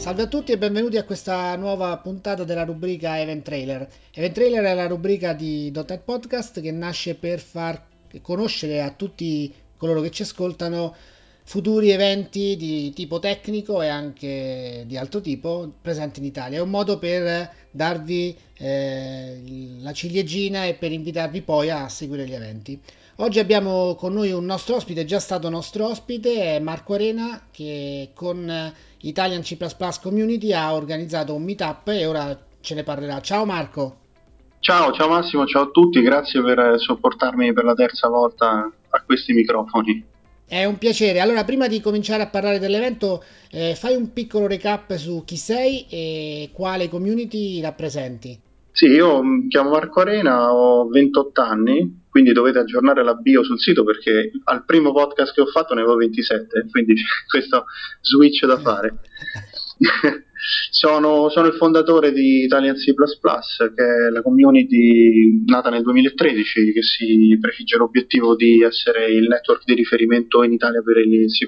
Salve a tutti e benvenuti a questa nuova puntata della rubrica Event Trailer. Event Trailer è la rubrica di .NET Podcast che nasce per far conoscere a tutti coloro che ci ascoltano futuri eventi di tipo tecnico e anche di altro tipo presenti in Italia. È un modo per darvi eh, la ciliegina e per invitarvi poi a seguire gli eventi. Oggi abbiamo con noi un nostro ospite, già stato nostro ospite, è Marco Arena, che con Italian C++ Community ha organizzato un meetup e ora ce ne parlerà. Ciao Marco! Ciao, ciao Massimo, ciao a tutti, grazie per sopportarmi per la terza volta a questi microfoni. È un piacere. Allora, prima di cominciare a parlare dell'evento, eh, fai un piccolo recap su chi sei e quale community rappresenti. Sì, io mi chiamo Marco Arena, ho 28 anni, quindi dovete aggiornare la bio sul sito perché al primo podcast che ho fatto ne avevo 27, quindi c'è questo switch da fare. sono, sono, il fondatore di Italian C++, che è la community nata nel 2013 che si prefigge l'obiettivo di essere il network di riferimento in Italia per il C++.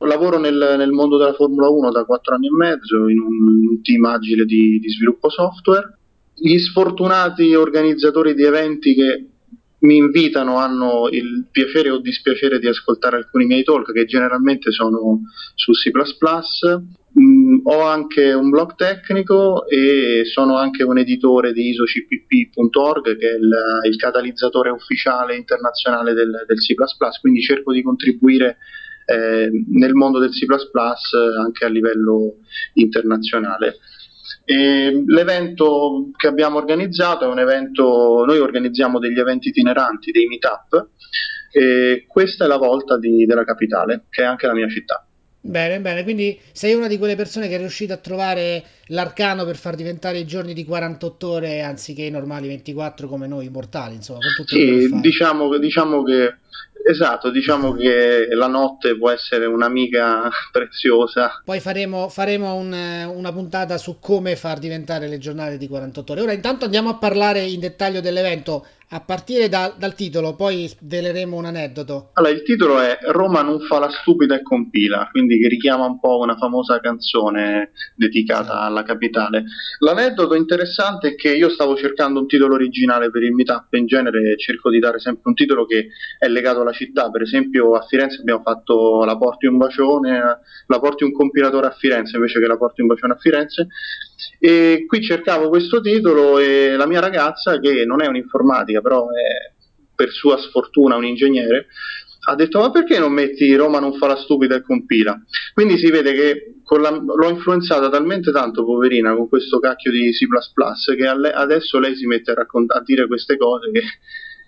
Lavoro nel, nel mondo della Formula 1 da 4 anni e mezzo in un, team agile di, di sviluppo software. Gli sfortunati organizzatori di eventi che mi invitano hanno il piacere o dispiacere di ascoltare alcuni miei talk che generalmente sono su C++. Mm, ho anche un blog tecnico e sono anche un editore di isocpp.org che è il, il catalizzatore ufficiale internazionale del, del, C++, quindi cerco di contribuire eh, nel mondo del C++ anche a livello internazionale. E l'evento che abbiamo organizzato è un evento, noi organizziamo degli eventi itineranti, dei meetup, e questa è la volta di, della capitale, che è anche la mia città. Bene, bene, quindi sei una di quelle persone che è riuscita a trovare l'arcano per far diventare i giorni di 48 ore anziché i normali 24 come noi mortali, insomma, con tutto sì, diciamo, diciamo che Esatto, diciamo che la notte può essere un'amica preziosa. Poi faremo, faremo un, una puntata su come far diventare le giornate di 48 ore. Ora intanto andiamo a parlare in dettaglio dell'evento. A partire da, dal titolo, poi sveleremo un aneddoto. Allora, il titolo è Roma non fa la stupida e compila, quindi che richiama un po' una famosa canzone dedicata alla capitale. L'aneddoto interessante è che io stavo cercando un titolo originale per il meetup, in genere cerco di dare sempre un titolo che è legato alla città, per esempio a Firenze abbiamo fatto La porti un bacione, La porti un compilatore a Firenze invece che La porti un bacione a Firenze, e qui cercavo questo titolo e la mia ragazza, che non è un'informatica, però è per sua sfortuna un ingegnere, ha detto ma perché non metti Roma non fa la stupida e compila? Quindi si vede che la, l'ho influenzata talmente tanto, poverina, con questo cacchio di C++ che alle, adesso lei si mette a, raccont- a dire queste cose che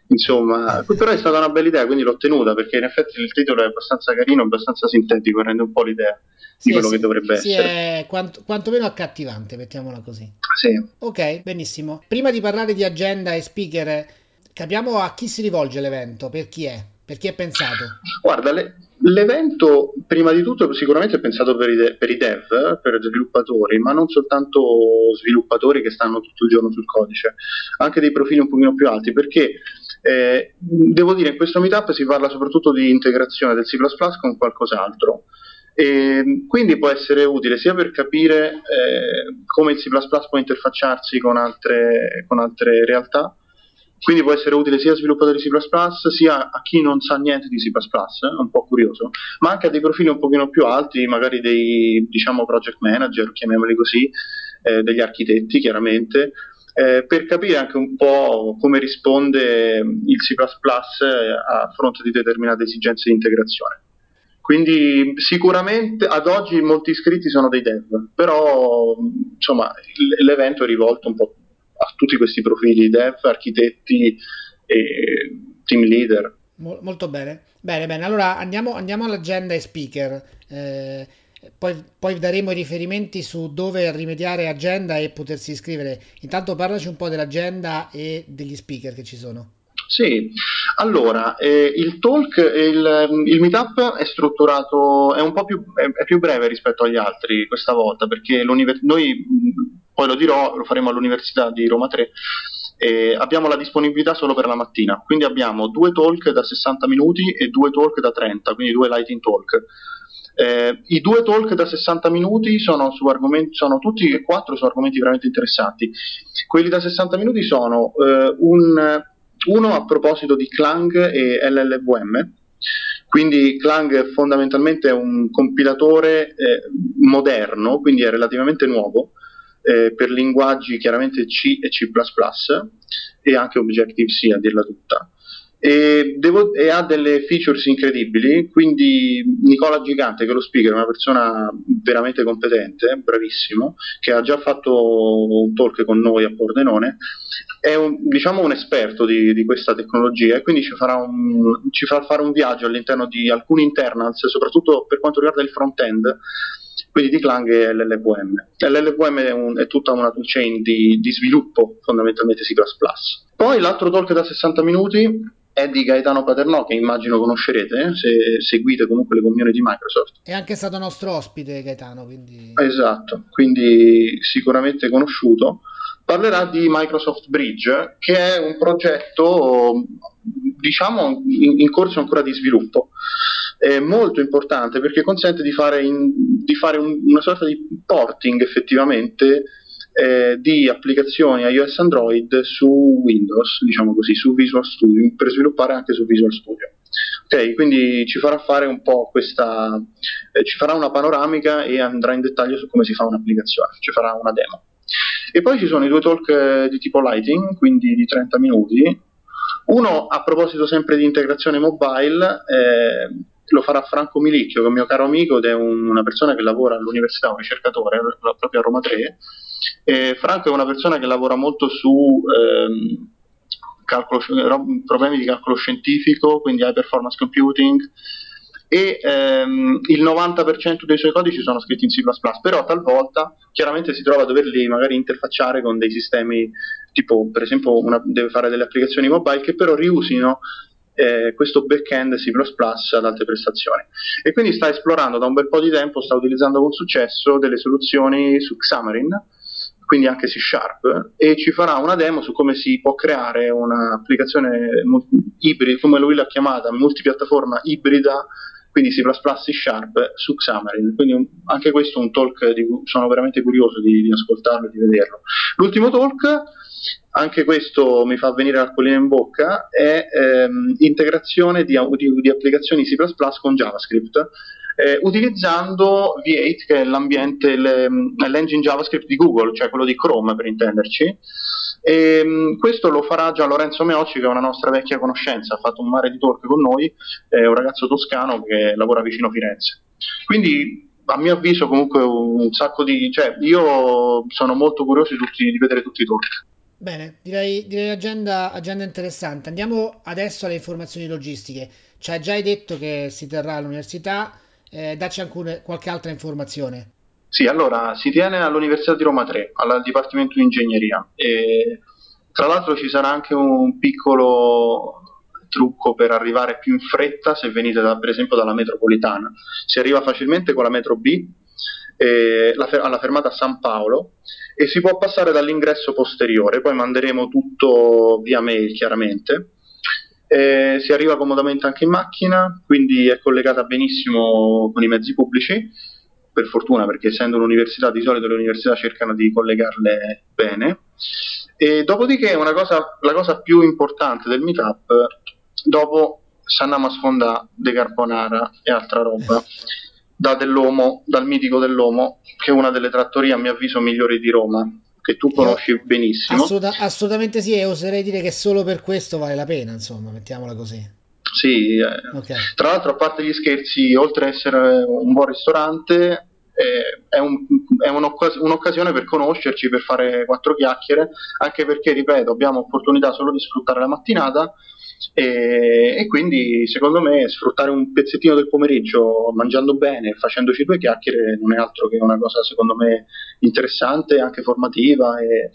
insomma, però è stata una bella idea, quindi l'ho tenuta perché in effetti il titolo è abbastanza carino, abbastanza sintetico, rende un po' l'idea sì, di quello sì, che dovrebbe sì, essere. È quanto, quantomeno accattivante, mettiamola così. Sì. Ok, benissimo. Prima di parlare di agenda e speaker, capiamo a chi si rivolge l'evento, per chi è, per chi è pensato. Guarda, le, l'evento prima di tutto sicuramente è pensato per i, de, per i dev, per i sviluppatori, ma non soltanto sviluppatori che stanno tutto il giorno sul codice, anche dei profili un pochino più alti, perché eh, devo dire in questo meetup si parla soprattutto di integrazione del C++ con qualcos'altro. E quindi può essere utile sia per capire eh, come il C++ può interfacciarsi con altre, con altre, realtà, quindi può essere utile sia a sviluppatori C++ sia a chi non sa niente di C++, eh, un po' curioso, ma anche a dei profili un pochino più alti, magari dei diciamo project manager, chiamiamoli così, eh, degli architetti chiaramente, eh, per capire anche un po' come risponde il C++ a fronte di determinate esigenze di integrazione. Quindi sicuramente ad oggi molti iscritti sono dei dev, però insomma l'evento è rivolto un po' a tutti questi profili, dev, architetti e team leader. Molto bene, bene, bene. Allora andiamo, andiamo all'agenda e speaker. Eh, poi, poi, daremo i riferimenti su dove rimediare agenda e potersi iscrivere. Intanto parlaci un po' dell'agenda e degli speaker che ci sono. Sì, allora eh, il talk, il, il, meetup è strutturato, è un po' più, è, è più breve rispetto agli altri questa volta perché noi, poi lo dirò, lo faremo all'Università di Roma 3, eh, abbiamo la disponibilità solo per la mattina, quindi abbiamo due talk da 60 minuti e due talk da 30, quindi due lighting talk. Eh, I due talk da 60 minuti sono, su argomenti, sono tutti e quattro su argomenti veramente interessanti. Quelli da 60 minuti sono eh, un, uno a proposito di Clang e LLVM, quindi Clang è fondamentalmente un compilatore eh, moderno, quindi è relativamente nuovo, eh, per linguaggi chiaramente C e C++ e anche Objective-C a dirla tutta. E, devo, e, ha delle features incredibili, quindi Nicola Gigante, che è lo speaker, è una persona veramente competente, bravissimo, che ha già fatto un talk con noi a Pordenone, è un, diciamo un esperto di, di, questa tecnologia e quindi ci farà, un, ci farà fare un viaggio all'interno di alcuni internals, soprattutto per quanto riguarda il front-end, quindi di Clang e LLVM. L'LLVM è, un, è tutta una toolchain di, di sviluppo, fondamentalmente C++. Poi l'altro talk da 60 minuti è di Gaetano Paternò, che immagino conoscerete eh, se seguite comunque le community di Microsoft. È anche stato nostro ospite Gaetano, quindi... Esatto, quindi sicuramente conosciuto. Parlerà di Microsoft Bridge, che è un progetto, diciamo, in, in corso ancora di sviluppo. È molto importante perché consente di fare, in, di fare un, una sorta di porting effettivamente eh, di applicazioni iOS Android su Windows, diciamo così, su Visual Studio, per sviluppare anche su Visual Studio. Ok, quindi ci farà fare un po' questa, eh, ci farà una panoramica e andrà in dettaglio su come si fa un'applicazione, ci farà una demo. E poi ci sono i due talk eh, di tipo lighting, quindi di 30 minuti. Uno a proposito sempre di integrazione mobile, eh, lo farà Franco Milicchio, che è un mio caro amico ed è un, una persona che lavora all'università, un ricercatore proprio a Roma 3 e Franco è una persona che lavora molto su ehm, calcolo, problemi di calcolo scientifico, quindi high performance computing, e ehm, il 90% dei suoi codici sono scritti in C++, però talvolta chiaramente si trova a doverli magari interfacciare con dei sistemi tipo per esempio una, deve fare delle applicazioni mobile che però riusino eh, questo backend C++ ad alte prestazioni. E quindi sta esplorando da un bel po' di tempo, sta utilizzando con successo delle soluzioni su Xamarin quindi anche C Sharp, e ci farà una demo su come si può creare un'applicazione ibrida, come lui l'ha chiamata, multipiattaforma ibrida, quindi C++ C Sharp su Xamarin. Quindi anche questo è un talk di cui sono veramente curioso di, di ascoltarlo e di vederlo. L'ultimo talk, anche questo mi fa venire l'acquolina in bocca, è ehm, integrazione di, di, di applicazioni C++ con JavaScript eh, utilizzando V8 che è l'ambiente, le, l'engine JavaScript di Google, cioè quello di Chrome per intenderci. E, ehm, questo lo farà già Lorenzo Meocci che è una nostra vecchia conoscenza, ha fatto un mare di talk con noi, è un ragazzo toscano che lavora vicino Firenze. Quindi a mio avviso comunque un sacco di... cioè io sono molto curioso di, tutti, di vedere tutti i talk. Bene, direi, direi agenda, agenda interessante. Andiamo adesso alle informazioni logistiche. Ci hai già detto che si terrà all'università, eh, dacci alcune, qualche altra informazione. Sì, allora si tiene all'Università di Roma 3, al Dipartimento di Ingegneria. E, tra l'altro ci sarà anche un piccolo trucco per arrivare più in fretta se venite da, per esempio dalla metropolitana. Si arriva facilmente con la metro B eh, alla fermata San Paolo e si può passare dall'ingresso posteriore, poi manderemo tutto via mail chiaramente eh, si arriva comodamente anche in macchina, quindi è collegata benissimo con i mezzi pubblici, per fortuna perché essendo un'università di solito le università cercano di collegarle bene. E dopodiché cosa, la cosa più importante del meetup, dopo Sannama sfonda De Carbonara e altra roba, da dell'Omo, dal mitico dell'Omo, che è una delle trattorie a mio avviso migliori di Roma, che tu conosci Io, benissimo. Assoluta, assolutamente sì, e oserei dire che solo per questo vale la pena, insomma, mettiamola così. Sì, eh. okay. tra l'altro a parte gli scherzi, oltre ad essere un buon ristorante, eh, è, un, è un'occas- un'occasione per conoscerci, per fare quattro chiacchiere, anche perché, ripeto, abbiamo opportunità solo di sfruttare la mattinata e, e, quindi secondo me sfruttare un pezzettino del pomeriggio mangiando bene, facendoci due chiacchiere non è altro che una cosa secondo me interessante, anche formativa e,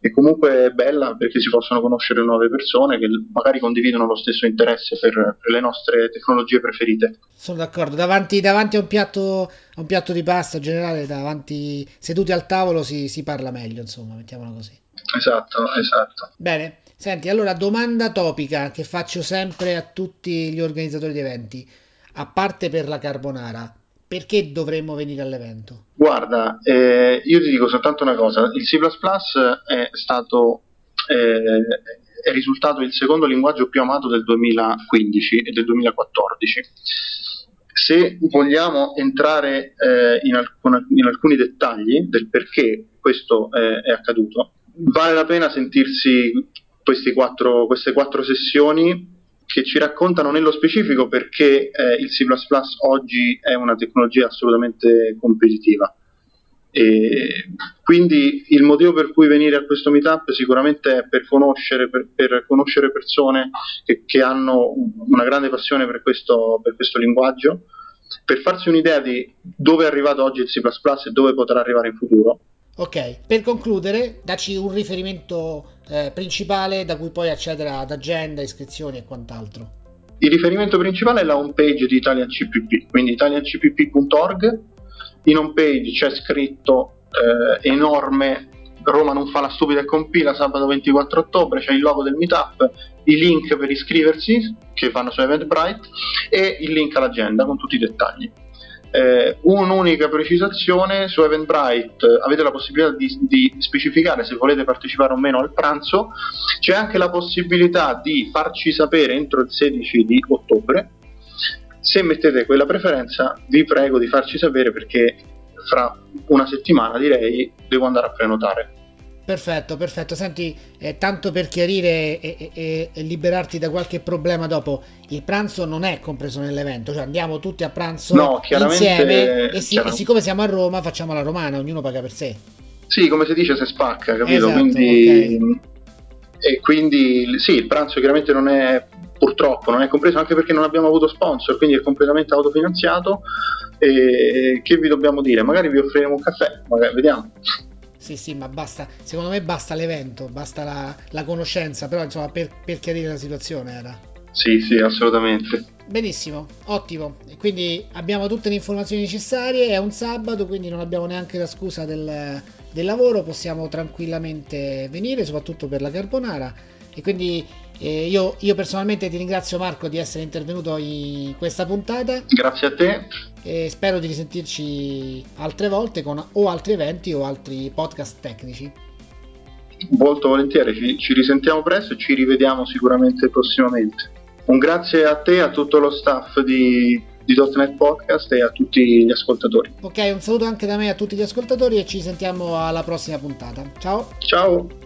e comunque bella perché si possono conoscere nuove persone che magari condividono lo stesso interesse per, per le nostre tecnologie preferite. Sono d'accordo, davanti, davanti a, un piatto, a un piatto di pasta in generale, davanti, seduti al tavolo si, si parla meglio, insomma, mettiamola così. Esatto, esatto. Bene, Senti, allora domanda topica che faccio sempre a tutti gli organizzatori di eventi, a parte per la carbonara, perché dovremmo venire all'evento? Guarda, eh, io ti dico soltanto una cosa, il C++ è stato eh, è risultato il secondo linguaggio più amato del 2015 e del 2014. Se vogliamo entrare eh, in, alcun, in, alcuni dettagli del perché questo eh, è accaduto, vale la pena sentirsi quattro, queste quattro sessioni che ci raccontano nello specifico perché eh, il C++ oggi è una tecnologia assolutamente competitiva. E quindi il motivo per cui venire a questo meetup sicuramente è per conoscere, per, per conoscere persone che, che, hanno una grande passione per questo, per questo, linguaggio, per farsi un'idea di dove è arrivato oggi il C e dove potrà arrivare in futuro. Ok, per concludere, dacci un riferimento eh, principale da cui puoi accedere ad agenda, iscrizioni e quant'altro. Il riferimento principale è la home page di ItalianCPP, quindi italiancpp.org in home page c'è scritto eh, enorme Roma non fa la stupida e compila sabato 24 ottobre, c'è il logo del meetup, i link per iscriversi che vanno su Eventbrite e il link all'agenda con tutti i dettagli. Eh, un'unica precisazione su Eventbrite. Avete la possibilità di, di, specificare se volete partecipare o meno al pranzo. C'è anche la possibilità di farci sapere entro il 16 di ottobre. Se mettete quella preferenza, vi prego di farci sapere perché fra una settimana direi devo andare a prenotare. Perfetto, perfetto. Senti, eh, tanto per chiarire e, e, e, liberarti da qualche problema dopo, il pranzo non è compreso nell'evento, cioè andiamo tutti a pranzo no, insieme e, si, e, siccome siamo a Roma facciamo la romana, ognuno paga per sé. Sì, come si dice se spacca, capito? Esatto, quindi, okay. E quindi sì, il pranzo chiaramente non è purtroppo non è compreso anche perché non abbiamo avuto sponsor, quindi è completamente autofinanziato. E che vi dobbiamo dire? Magari vi offriremo un caffè, magari vediamo. Sì, sì, ma basta, secondo me basta l'evento, basta la, la conoscenza, però insomma per, per chiarire la situazione era. Sì, sì, assolutamente. Benissimo, ottimo. quindi abbiamo tutte le informazioni necessarie, è un sabato, quindi non abbiamo neanche la scusa del, del lavoro, possiamo tranquillamente venire, soprattutto per la carbonara. E quindi eh, io, io, personalmente ti ringrazio Marco di essere intervenuto in questa puntata. Grazie a te. E spero di risentirci altre volte con o altri eventi o altri podcast tecnici. Molto volentieri, ci, ci risentiamo presto e ci rivediamo sicuramente prossimamente. Un grazie a te, a tutto lo staff di, di .NET Podcast e a tutti gli ascoltatori. Ok, un saluto anche da me a tutti gli ascoltatori e ci sentiamo alla prossima puntata. Ciao. Ciao.